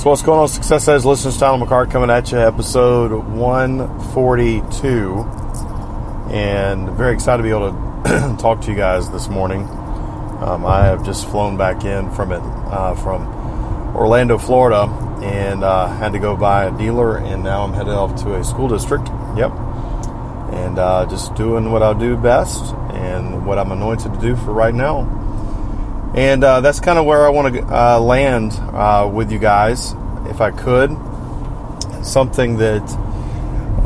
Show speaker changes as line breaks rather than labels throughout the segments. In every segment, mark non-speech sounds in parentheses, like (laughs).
So what's going on, Success Edge listeners? Tyler McCart coming at you, episode 142, and very excited to be able to (clears throat) talk to you guys this morning. Um, I have just flown back in from it uh, from Orlando, Florida, and uh, had to go by a dealer, and now I'm headed off to a school district. Yep, and uh, just doing what I do best and what I'm anointed to do for right now. And uh, that's kind of where I want to uh, land uh, with you guys, if I could. Something that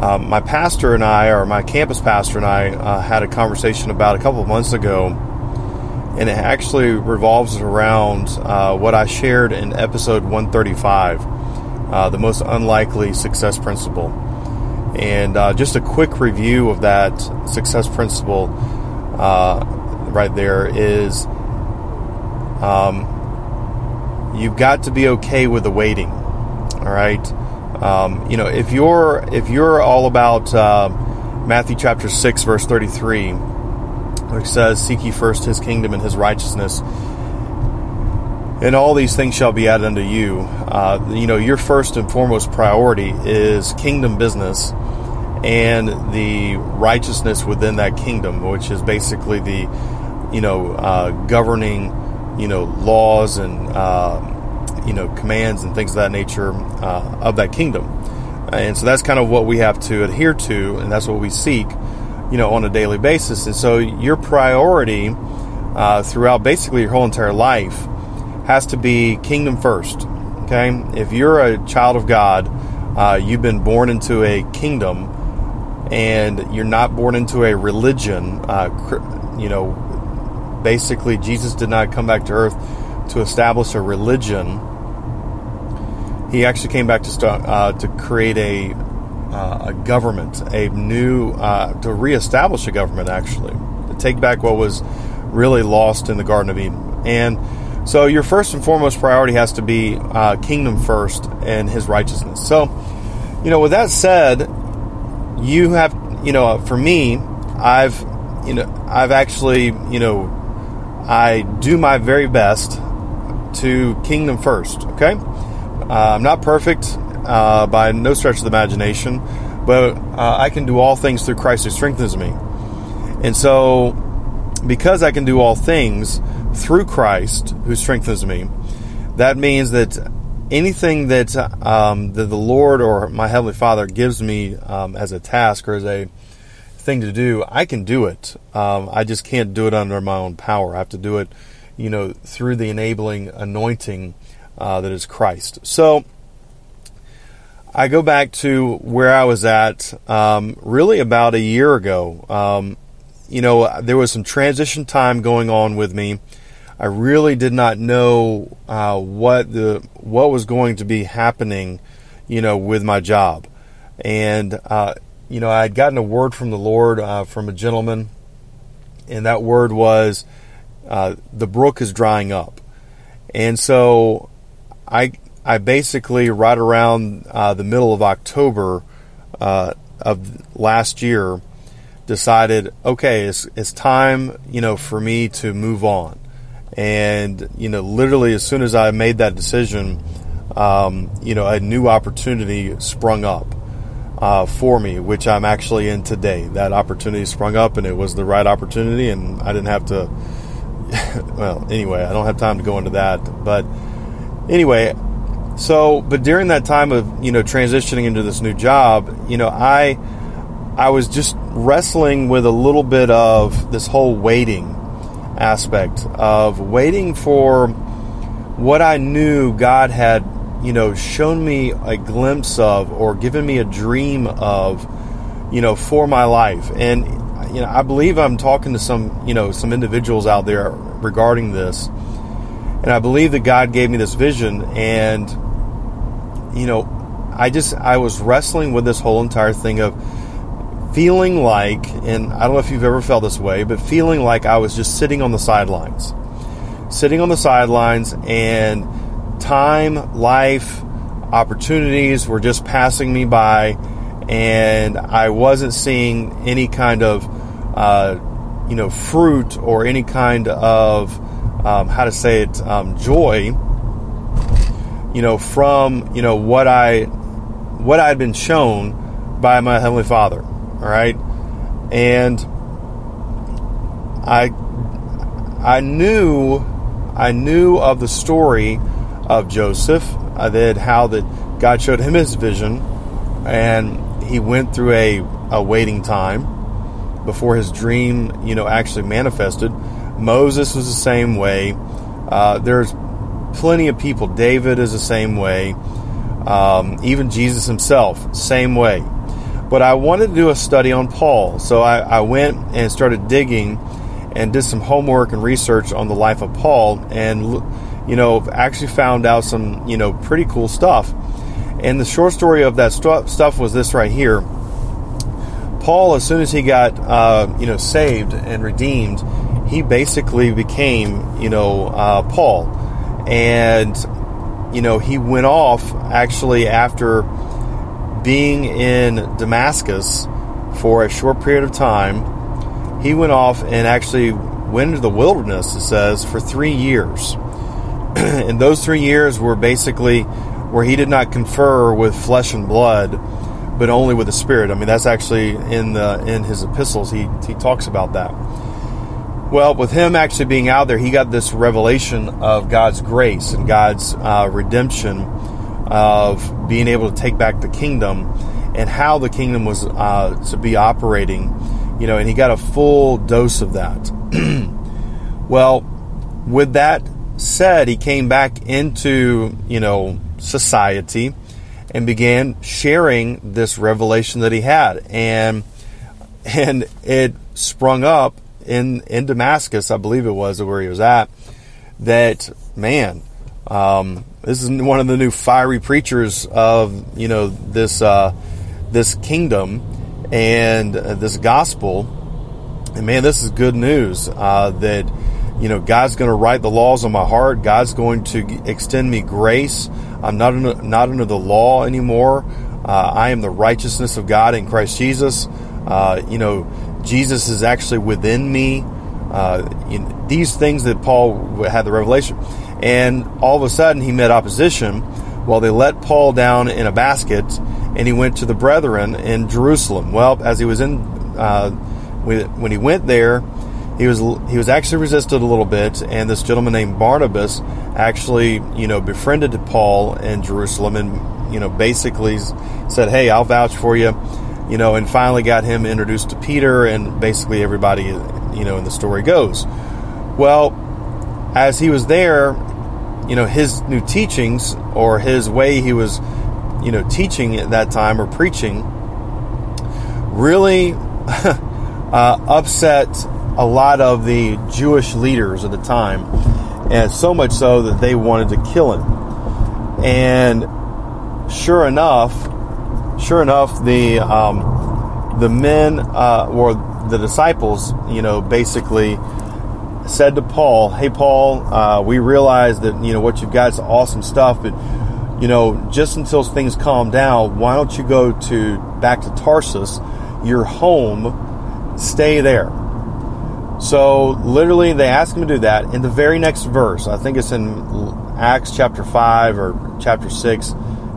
um, my pastor and I, or my campus pastor and I, uh, had a conversation about a couple of months ago. And it actually revolves around uh, what I shared in episode 135 uh, the most unlikely success principle. And just a quick review of that success principle right there is um, you've got to be okay with the waiting. All right. Um, you know, if you're if you're all about uh, Matthew chapter six verse thirty three, which says, "Seek ye first His kingdom and His righteousness." and all these things shall be added unto you. Uh, you know, your first and foremost priority is kingdom business and the righteousness within that kingdom, which is basically the, you know, uh, governing you know laws and uh, you know commands and things of that nature uh, of that kingdom. And so that's kind of what we have to adhere to, and that's what we seek, you know, on a daily basis. And so your priority uh, throughout basically your whole entire life has to be kingdom first. Okay, if you're a child of God, uh, you've been born into a kingdom, and you're not born into a religion. Uh, you know, basically Jesus did not come back to earth to establish a religion. He actually came back to start, uh, to create a uh, a government, a new uh, to reestablish a government actually to take back what was really lost in the Garden of Eden. And so your first and foremost priority has to be uh, kingdom first and His righteousness. So you know, with that said, you have you know for me, I've you know I've actually you know I do my very best to kingdom first, okay? Uh, I'm not perfect uh, by no stretch of the imagination, but uh, I can do all things through Christ who strengthens me. And so, because I can do all things through Christ who strengthens me, that means that anything that, um, that the Lord or my Heavenly Father gives me um, as a task or as a thing to do, I can do it. Um, I just can't do it under my own power. I have to do it, you know, through the enabling anointing uh, that is Christ. So I go back to where I was at um, really about a year ago. Um, you know, there was some transition time going on with me. I really did not know uh, what the what was going to be happening, you know, with my job, and uh, you know, I had gotten a word from the Lord uh, from a gentleman, and that word was, uh, "The brook is drying up," and so I, I basically right around uh, the middle of October uh, of last year decided, okay, it's it's time, you know, for me to move on, and you know, literally as soon as I made that decision, um, you know, a new opportunity sprung up uh, for me, which I'm actually in today. That opportunity sprung up, and it was the right opportunity, and I didn't have to. (laughs) well, anyway, I don't have time to go into that, but anyway, so but during that time of you know transitioning into this new job, you know, I I was just wrestling with a little bit of this whole waiting aspect of waiting for what I knew God had you know, shown me a glimpse of or given me a dream of, you know, for my life. And, you know, I believe I'm talking to some, you know, some individuals out there regarding this. And I believe that God gave me this vision, and you know, I just I was wrestling with this whole entire thing of feeling like, and I don't know if you've ever felt this way, but feeling like I was just sitting on the sidelines, sitting on the sidelines, and time, life, opportunities were just passing me by, and I wasn't seeing any kind of, uh, you know, fruit or any kind of, um, how to say it, um, joy, you know, from you know what I, what I'd been shown by my heavenly Father. All right, and I, I knew, I knew of the story of Joseph, uh, that how that God showed him his vision, and he went through a, a waiting time before his dream, you know, actually manifested. Moses was the same way. Uh, there's plenty of people. David is the same way. Um, even Jesus himself, same way. But I wanted to do a study on Paul, so I, I went and started digging and did some homework and research on the life of Paul, and you know, actually found out some, you know, pretty cool stuff. And the short story of that st- stuff was this right here. Paul, as soon as he got, uh, you know, saved and redeemed, he basically became, you know, uh, Paul. And, you know, he went off actually after being in Damascus for a short period of time. He went off and actually went into the wilderness, it says, for three years. (clears throat) and those three years were basically where he did not confer with flesh and blood, but only with the Spirit. I mean, that's actually in the in his epistles. He he talks about that. Well, with him actually being out there, he got this revelation of God's grace and God's uh, redemption of being able to take back the kingdom and how the kingdom was uh, to be operating. You know, and he got a full dose of that. (clears throat) well, with that said, he came back into, you know, society and began sharing this revelation that he had. And (laughs) and it sprung up in in Damascus, I believe it was where he was at, that man, um, this is one of the new fiery preachers of you know this uh, this kingdom and uh, this gospel. And man, this is good news uh, that you know, God's going to write the laws on my heart. God's going to extend me grace. I'm not under, not under the law anymore. Uh, I am the righteousness of God in Christ Jesus. Uh, you know, Jesus is actually within me. Uh, you know, these things that Paul had the revelation, and all of a sudden he met opposition. Well, they let Paul down in a basket, and he went to the brethren in Jerusalem. Well, as he was in, uh, when he went there, he was he was actually resisted a little bit, and this gentleman named Barnabas actually you know befriended Paul in Jerusalem, and you know basically said, "Hey, I'll vouch for you," you know, and finally got him introduced to Peter, and basically everybody you know in the story goes. Well, as he was there, you know his new teachings or his way he was you know teaching at that time or preaching really (laughs) uh, upset a lot of the Jewish leaders at the time, and so much so that they wanted to kill him. And sure enough, sure enough, the um, the men uh, or the disciples, you know, basically said to Paul, "Hey, Paul, uh, we realize that you know what you've got is awesome stuff, but." You know, just until things calm down, why don't you go to back to Tarsus, your home, stay there so literally, they ask him to do that. In the very next verse, I think it's in Acts chapter five or chapter six.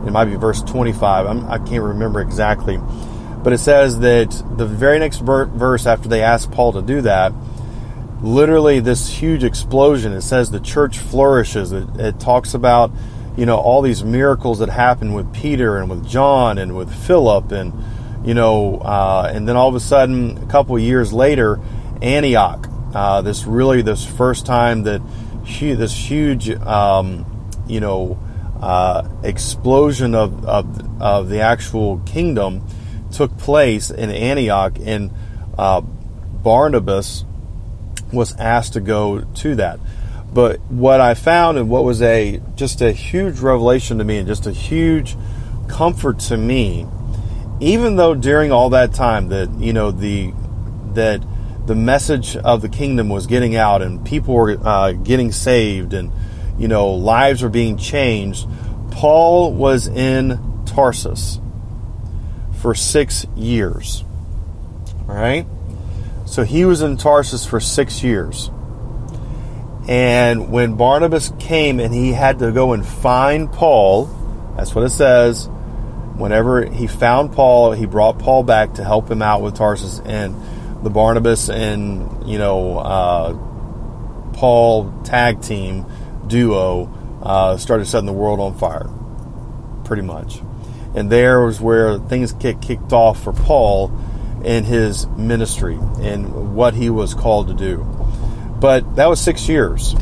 It might be verse twenty-five. I'm, I can not remember exactly, but it says that the very next verse after they ask Paul to do that, literally this huge explosion. It says the church flourishes. It, it talks about you know all these miracles that happened with Peter and with John and with Philip and you know, uh, and then all of a sudden, a couple years later Antioch. Uh, this really this first time that this huge um, you know uh, explosion of, of, of the actual kingdom took place in Antioch, and uh, Barnabas was asked to go to that. But what I found and what was a just a huge revelation to me and just a huge comfort to me, even though during all that time that you know the that the message of the kingdom was getting out and people were uh, getting saved and you know lives were being changed, Paul was in Tarsus for six years. All right, so he was in Tarsus for six years. And when Barnabas came and he had to go and find Paul, that's what it says. Whenever he found Paul, he brought Paul back to help him out with Tarsus. And the Barnabas and, you know, uh, Paul tag team duo uh, started setting the world on fire, pretty much. And there was where things get kicked off for Paul in his ministry and what he was called to do. But that was six years.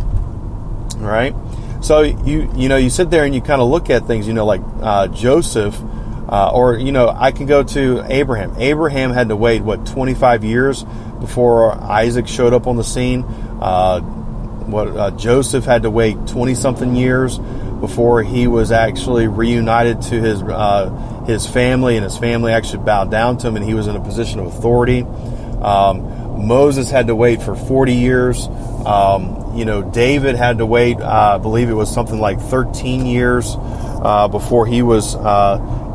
right? So you you know you sit there and you kind of look at things. You know, like uh, Joseph, uh, or you know, I can go to Abraham. Abraham had to wait what 25 years before Isaac showed up on the scene. Uh, what uh, Joseph had to wait 20 something years before he was actually reunited to his uh, his family, and his family actually bowed down to him, and he was in a position of authority. Um, Moses had to wait for 40 years. Um, you know, David had to wait, uh, I believe it was something like 13 years uh, before he was,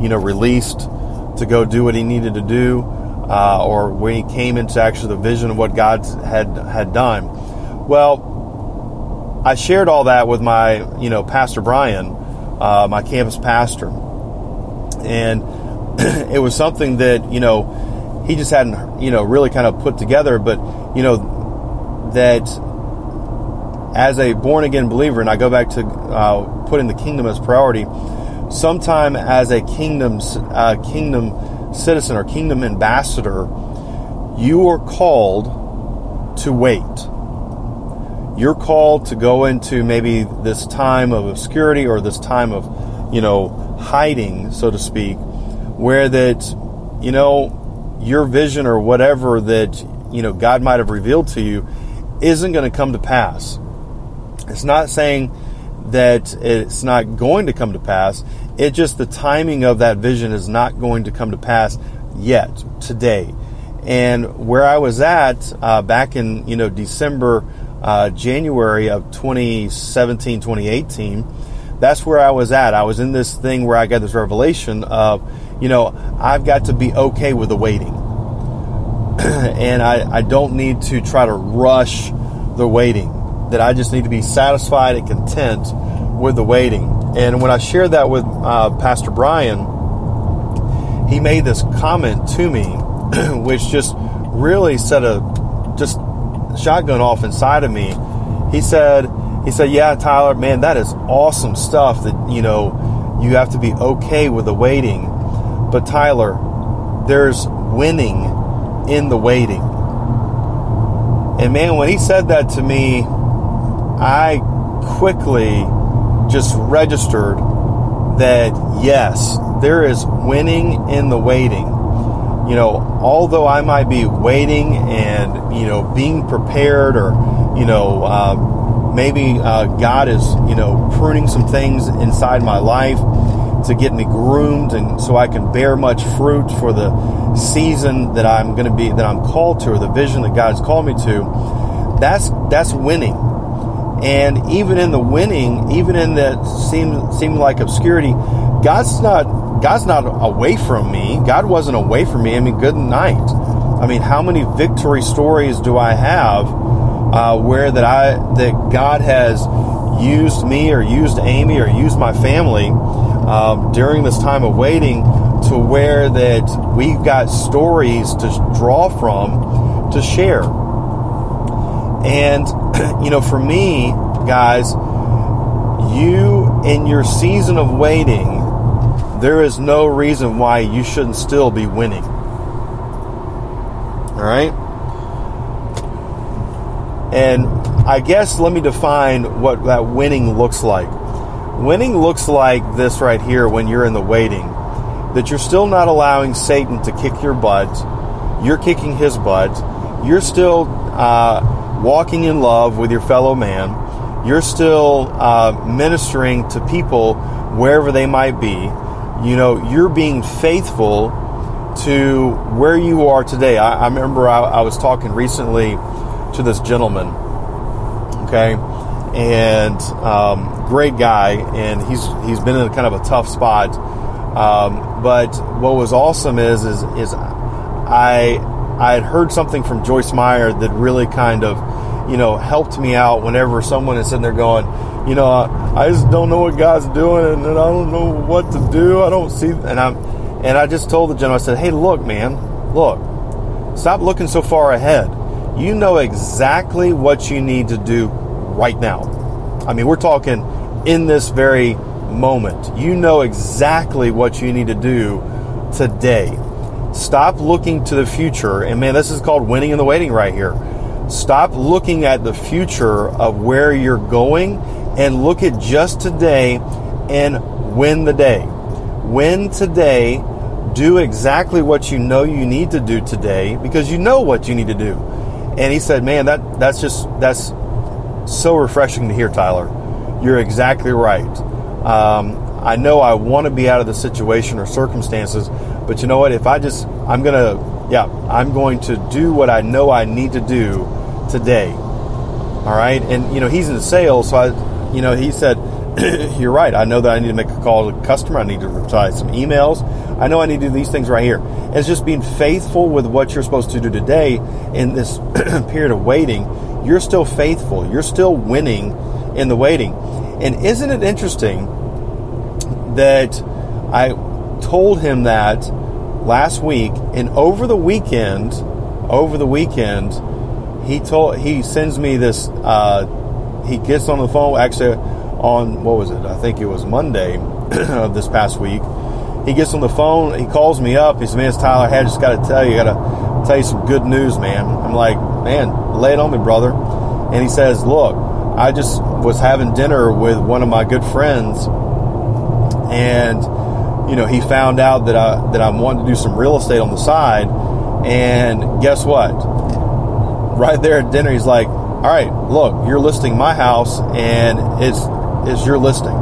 you know, released to go do what he needed to do, uh, or when he came into actually the vision of what God had had done. Well, I shared all that with my, you know, Pastor Brian, uh, my campus pastor, and (clears throat) it was something that you know he just hadn't, you know, really kind of put together. But, you know, that as a born again believer, and I go back to uh, putting the kingdom as priority, sometime as a kingdom, uh, kingdom citizen or kingdom ambassador, you are called to wait. You're called to go into maybe this time of obscurity or this time of, you know, hiding, so to speak, where that, you know, your vision or whatever that you know God might have revealed to you isn't going to come to pass. It's not saying that it's not going to come to pass. It just the timing of that vision is not going to come to pass yet today. And where I was at uh, back in you know December, uh, January of 2017, 2018, that's where I was at. I was in this thing where I got this revelation of you know, I've got to be okay with the waiting. (clears throat) and I, I don't need to try to rush the waiting. That I just need to be satisfied and content with the waiting. And when I shared that with uh, Pastor Brian, he made this comment to me, (clears throat) which just really set a just shotgun off inside of me. He said, he said, "Yeah, Tyler, man, that is awesome stuff. That you know, you have to be okay with the waiting." But Tyler, there's winning in the waiting. And man, when he said that to me, I quickly just registered that yes, there is winning in the waiting. You know, although I might be waiting and, you know, being prepared or, you know, uh, maybe uh, God is, you know, pruning some things inside my life to get me groomed and so I can bear much fruit for the season that I'm going to be that I'm called to or the vision that God's called me to that's that's winning and even in the winning even in that seem seem like obscurity God's not God's not away from me. God wasn't away from me. I mean good night. I mean how many victory stories do I have uh, where that I that God has used me or used Amy or used my family um, during this time of waiting to where that we've got stories to draw from to share. And, (clears throat) you know, for me, guys, you in your season of waiting, there is no reason why you shouldn't still be winning. All right? And I guess let me define what that winning looks like. Winning looks like this right here when you're in the waiting that you're still not allowing Satan to kick your butt, you're kicking his butt, you're still uh, walking in love with your fellow man, You're still uh, ministering to people wherever they might be. You know, you're being faithful to where you are today. I, I remember I, I was talking recently to this gentleman, okay, and um, great guy, and he's he's been in kind of a tough spot. Um, but what was awesome is is is I I had heard something from Joyce Meyer that really kind of you know helped me out whenever someone is sitting there going, you know, I, I just don't know what God's doing, and I don't know what to do. I don't see, and I'm and I just told the gentleman, I said, hey, look, man, look, stop looking so far ahead. You know exactly what you need to do right now. I mean, we're talking in this very moment. You know exactly what you need to do today. Stop looking to the future. And man, this is called winning in the waiting right here. Stop looking at the future of where you're going and look at just today and win the day. Win today. Do exactly what you know you need to do today because you know what you need to do. And he said, "Man, that that's just that's so refreshing to hear, Tyler. You're exactly right. Um, I know I want to be out of the situation or circumstances, but you know what? If I just, I'm gonna, yeah, I'm going to do what I know I need to do today. All right, and you know he's in sales, so I, you know, he said, (clears throat) "You're right. I know that I need to make a call to a customer. I need to reply some emails. I know I need to do these things right here. It's just being faithful with what you're supposed to do today in this (clears throat) period of waiting. You're still faithful. You're still winning in the waiting. And isn't it interesting that I told him that last week, and over the weekend, over the weekend, he told he sends me this. Uh, he gets on the phone actually on what was it? I think it was Monday (clears throat) of this past week. He gets on the phone. He calls me up. He says, "Man, it's Tyler. I just got to tell you, got to tell you some good news, man." I'm like, "Man, lay it on me, brother." And he says, "Look, I just was having dinner with one of my good friends, and you know, he found out that I that I'm wanting to do some real estate on the side, and guess what? Right there at dinner, he's like, "All right, look, you're listing my house, and it's it's your listing,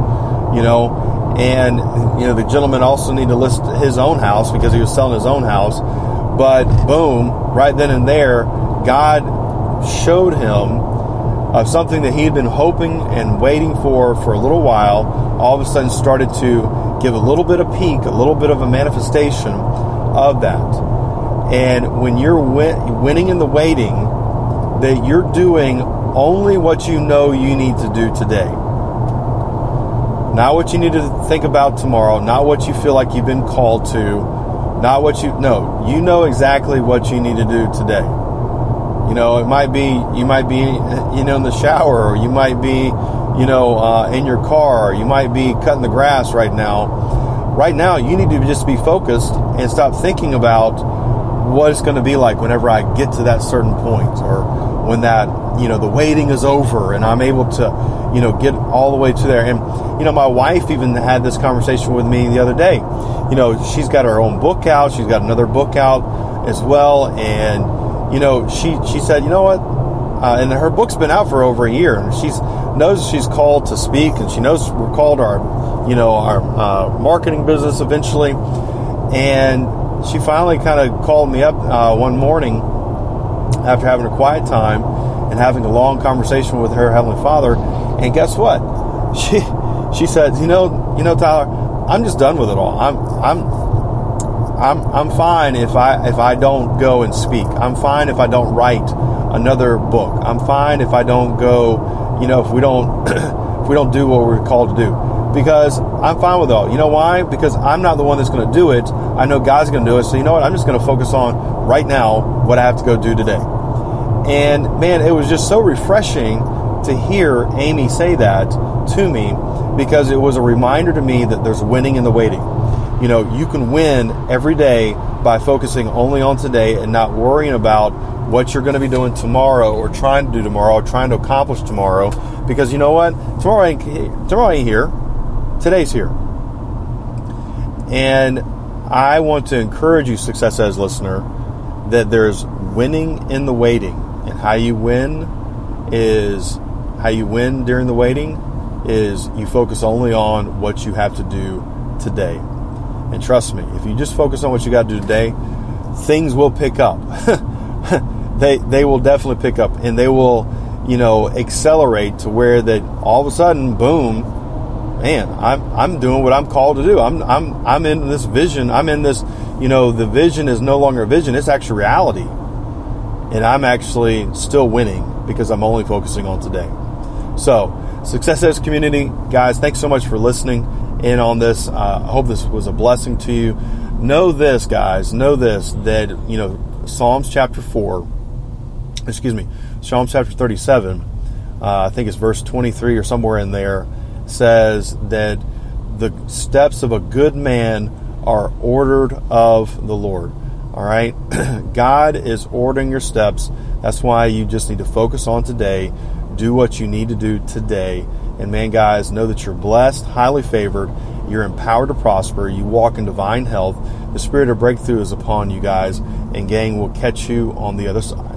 you know." And you know, the gentleman also needed to list his own house because he was selling his own house. But boom, right then and there, God showed him of something that he had been hoping and waiting for for a little while, all of a sudden started to give a little bit of peak, a little bit of a manifestation of that. And when you're win- winning in the waiting, that you're doing only what you know you need to do today. Not what you need to think about tomorrow, not what you feel like you've been called to, not what you no, you know exactly what you need to do today. You know, it might be you might be you know in the shower, or you might be you know uh, in your car, or you might be cutting the grass right now. Right now, you need to just be focused and stop thinking about what it's going to be like whenever I get to that certain point, or when that you know the waiting is over and I'm able to you know get all the way to there. And you know, my wife even had this conversation with me the other day. You know, she's got her own book out. She's got another book out as well, and you know, she she said, you know what, uh, and her book's been out for over a year, and she's knows she's called to speak, and she knows we're called our, you know, our uh, marketing business eventually, and she finally kind of called me up uh, one morning after having a quiet time and having a long conversation with her heavenly Father, and guess what? (laughs) She she said, you know, you know, Tyler, I'm just done with it all. I'm I'm I'm I'm fine if I if I don't go and speak. I'm fine if I don't write another book. I'm fine if I don't go, you know, if we don't (clears throat) if we don't do what we're called to do. Because I'm fine with all. You know why? Because I'm not the one that's going to do it. I know God's going to do it. So you know what? I'm just going to focus on right now what I have to go do today. And man, it was just so refreshing to hear Amy say that to me because it was a reminder to me that there's winning in the waiting you know, you can win every day by focusing only on today and not worrying about what you're going to be doing tomorrow or trying to do tomorrow or trying to accomplish tomorrow because you know what? Tomorrow ain't, tomorrow ain't here. Today's here. And I want to encourage you, Success Edge listener, that there's winning in the waiting. And how you win is how you win during the waiting is you focus only on what you have to do today. And trust me, if you just focus on what you got to do today, things will pick up. (laughs) they they will definitely pick up and they will, you know, accelerate to where that all of a sudden, boom, man, I'm I'm doing what I'm called to do. I'm I'm I'm in this vision. I'm in this, you know, the vision is no longer a vision, it's actually reality. And I'm actually still winning because I'm only focusing on today. So, Success Edge community, guys, thanks so much for listening in on this. Uh, I hope this was a blessing to you. Know this, guys, know this that, you know, Psalms chapter 4, excuse me, Psalms chapter 37, uh, I think it's verse 23 or somewhere in there, says that the steps of a good man are ordered of the Lord. All right? (clears throat) God is ordering your steps. That's why you just need to focus on today. Do what you need to do today. And man, guys, know that you're blessed, highly favored. You're empowered to prosper. You walk in divine health. The spirit of breakthrough is upon you guys. And gang will catch you on the other side.